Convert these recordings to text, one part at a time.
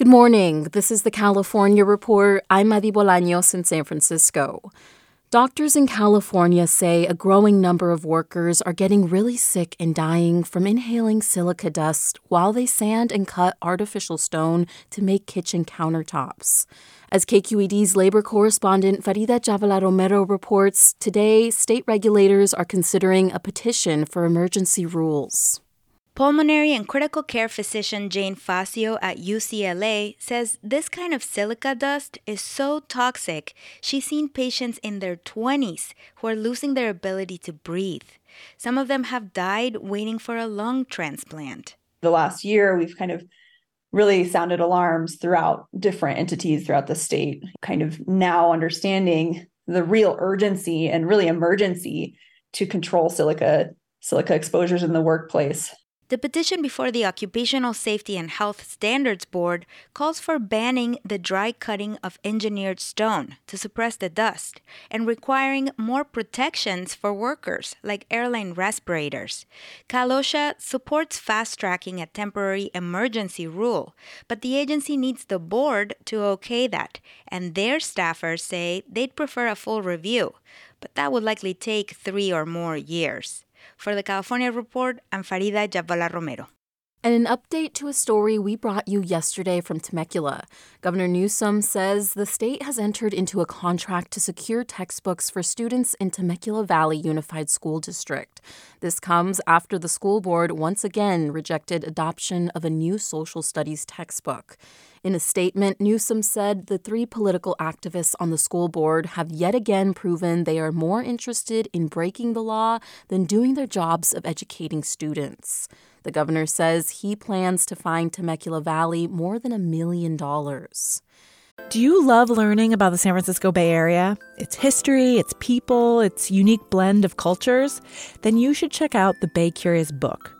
Good morning. This is the California Report. I'm Madi Bolaños in San Francisco. Doctors in California say a growing number of workers are getting really sick and dying from inhaling silica dust while they sand and cut artificial stone to make kitchen countertops. As KQED's labor correspondent Farida Jhabvala Romero reports, today state regulators are considering a petition for emergency rules. Pulmonary and critical care physician Jane Fazio at UCLA says this kind of silica dust is so toxic, she's seen patients in their 20s who are losing their ability to breathe. Some of them have died waiting for a lung transplant. The last year, we've kind of really sounded alarms throughout different entities throughout the state, kind of now understanding the real urgency and really emergency to control silica silica exposures in the workplace. The petition before the Occupational Safety and Health Standards Board calls for banning the dry cutting of engineered stone to suppress the dust and requiring more protections for workers, like airline respirators. Cal OSHA supports fast tracking a temporary emergency rule, but the agency needs the board to okay that, and their staffers say they'd prefer a full review, but that would likely take three or more years. For the California Report, I'm Farida Jhabvala Romero. And an update to a story we brought you yesterday from Temecula. Governor Newsom says the state has entered into a contract to secure textbooks for students in Temecula Valley Unified School District. This comes after the school board once again rejected adoption of a new social studies textbook. In a statement, Newsom said the three political activists on the school board have yet again proven they are more interested in breaking the law than doing their jobs of educating students. The governor says he plans to fine Temecula Valley more than a million dollars. Do you love learning about the San Francisco Bay Area? Its history, its people, its unique blend of cultures? Then you should check out the Bay Curious book.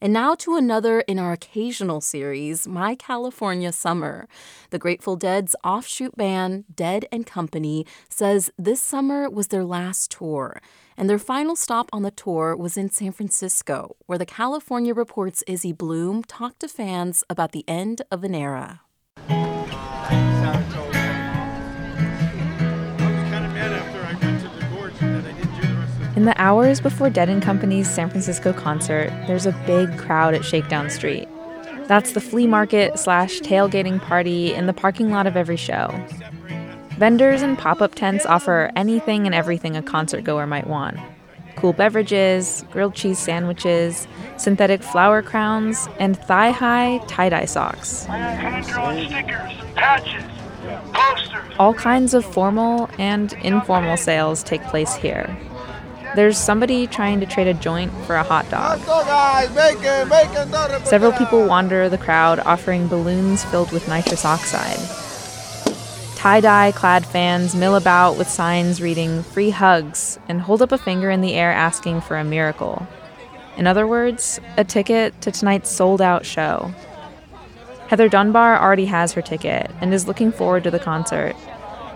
And now to another in our occasional series, My California Summer. The Grateful Dead's offshoot band, Dead and Company, says this summer was their last tour, and their final stop on the tour was in San Francisco, where the California Report's Izzy Bloom talked to fans about the end of an era. The hours before Dead and Company's San Francisco concert, there's a big crowd at Shakedown Street. That's the flea market slash tailgating party in the parking lot of every show. Vendors and pop up tents offer anything and everything a concert goer might want cool beverages, grilled cheese sandwiches, synthetic flower crowns, and thigh high tie dye socks. All kinds of formal and informal sales take place here. There's somebody trying to trade a joint for a hot dog. Several people wander the crowd offering balloons filled with nitrous oxide. Tie dye clad fans mill about with signs reading free hugs and hold up a finger in the air asking for a miracle. In other words, a ticket to tonight's sold out show. Heather Dunbar already has her ticket and is looking forward to the concert.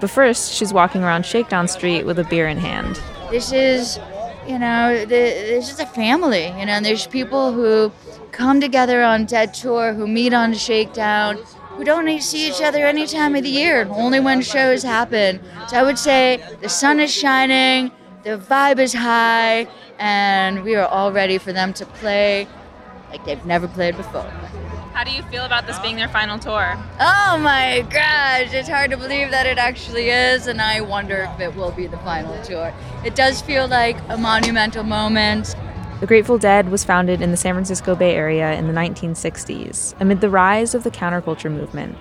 But first, she's walking around Shakedown Street with a beer in hand. This is, you know, the, this is a family. You know, there's people who come together on Dead Tour, who meet on Shakedown, who don't see each other any time of the year, only when shows happen. So I would say the sun is shining, the vibe is high, and we are all ready for them to play like they've never played before. How do you feel about this being their final tour? Oh my gosh, it's hard to believe that it actually is, and I wonder if it will be the final tour. It does feel like a monumental moment. The Grateful Dead was founded in the San Francisco Bay Area in the 1960s amid the rise of the counterculture movement.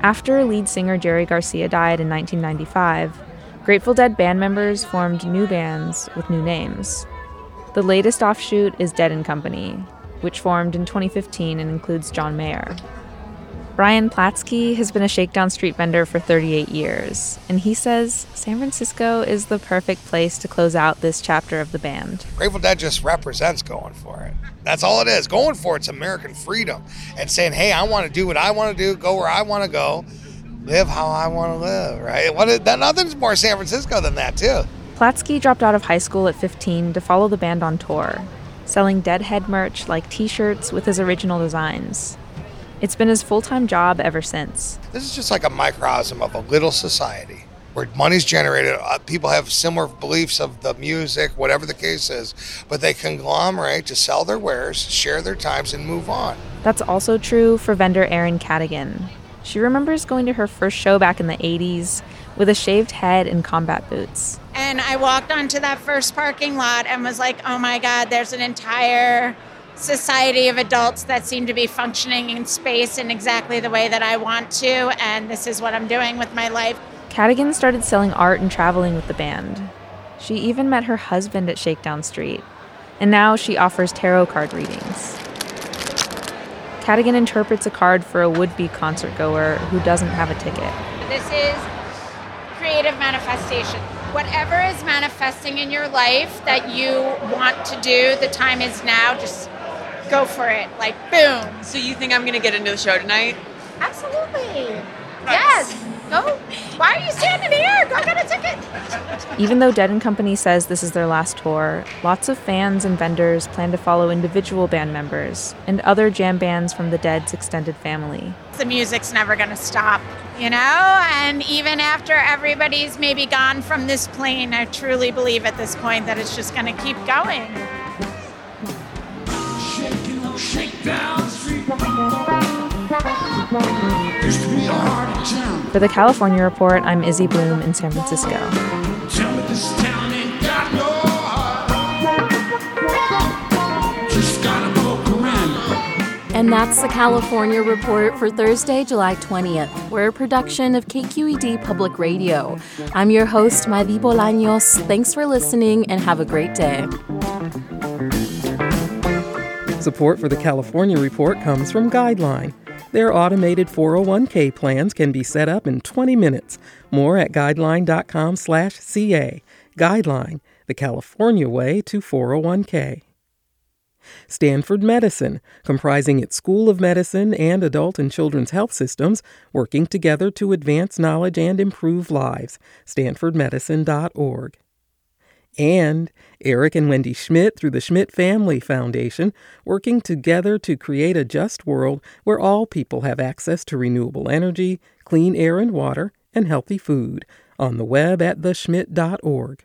After lead singer Jerry Garcia died in 1995, Grateful Dead band members formed new bands with new names. The latest offshoot is Dead and Company, which formed in 2015 and includes John Mayer. Brian Platsky has been a shakedown street vendor for 38 years, and he says San Francisco is the perfect place to close out this chapter of the band. Grateful Dead just represents going for it. That's all it is. Going for it's American freedom and saying, "Hey, I want to do what I want to do, go where I want to go, live how I want to live." Right? What? Is, that nothing's more San Francisco than that, too. Platsky dropped out of high school at 15 to follow the band on tour, selling Deadhead merch like T-shirts with his original designs. It's been his full time job ever since. This is just like a microcosm of a little society where money's generated. Uh, people have similar beliefs of the music, whatever the case is, but they conglomerate to sell their wares, share their times, and move on. That's also true for vendor Erin Cadigan. She remembers going to her first show back in the 80s with a shaved head and combat boots. And I walked onto that first parking lot and was like, oh my God, there's an entire society of adults that seem to be functioning in space in exactly the way that I want to, and this is what I'm doing with my life. Cadigan started selling art and traveling with the band. She even met her husband at Shakedown Street, and now she offers tarot card readings. Cadigan interprets a card for a would be concert goer who doesn't have a ticket. This is creative manifestation. Whatever is manifesting in your life that you want to do, the time is now. Just go for it. Like, boom. So you think I'm going to get into the show tonight? Absolutely. Yes. Go. Why are you standing here? Go get a ticket. Even though Dead and Company says this is their last tour, lots of fans and vendors plan to follow individual band members and other jam bands from the Dead's extended family. The music's never going to stop, you know? And even after everybody's maybe gone from this plane, I truly believe at this point that it's just going to keep going. For the California Report, I'm Izzy Bloom in San Francisco. And that's the California Report for Thursday, July 20th. We're a production of KQED Public Radio. I'm your host, Madi Bolaños. Thanks for listening and have a great day. Support for the California Report comes from Guideline. Their automated 401k plans can be set up in 20 minutes. More at guideline.com/ca. Guideline, the California way to 401k. Stanford Medicine, comprising its School of Medicine and adult and children's health systems, working together to advance knowledge and improve lives. stanfordmedicine.org and Eric and Wendy Schmidt through the Schmidt Family Foundation, working together to create a just world where all people have access to renewable energy, clean air and water, and healthy food. On the web at theschmidt.org.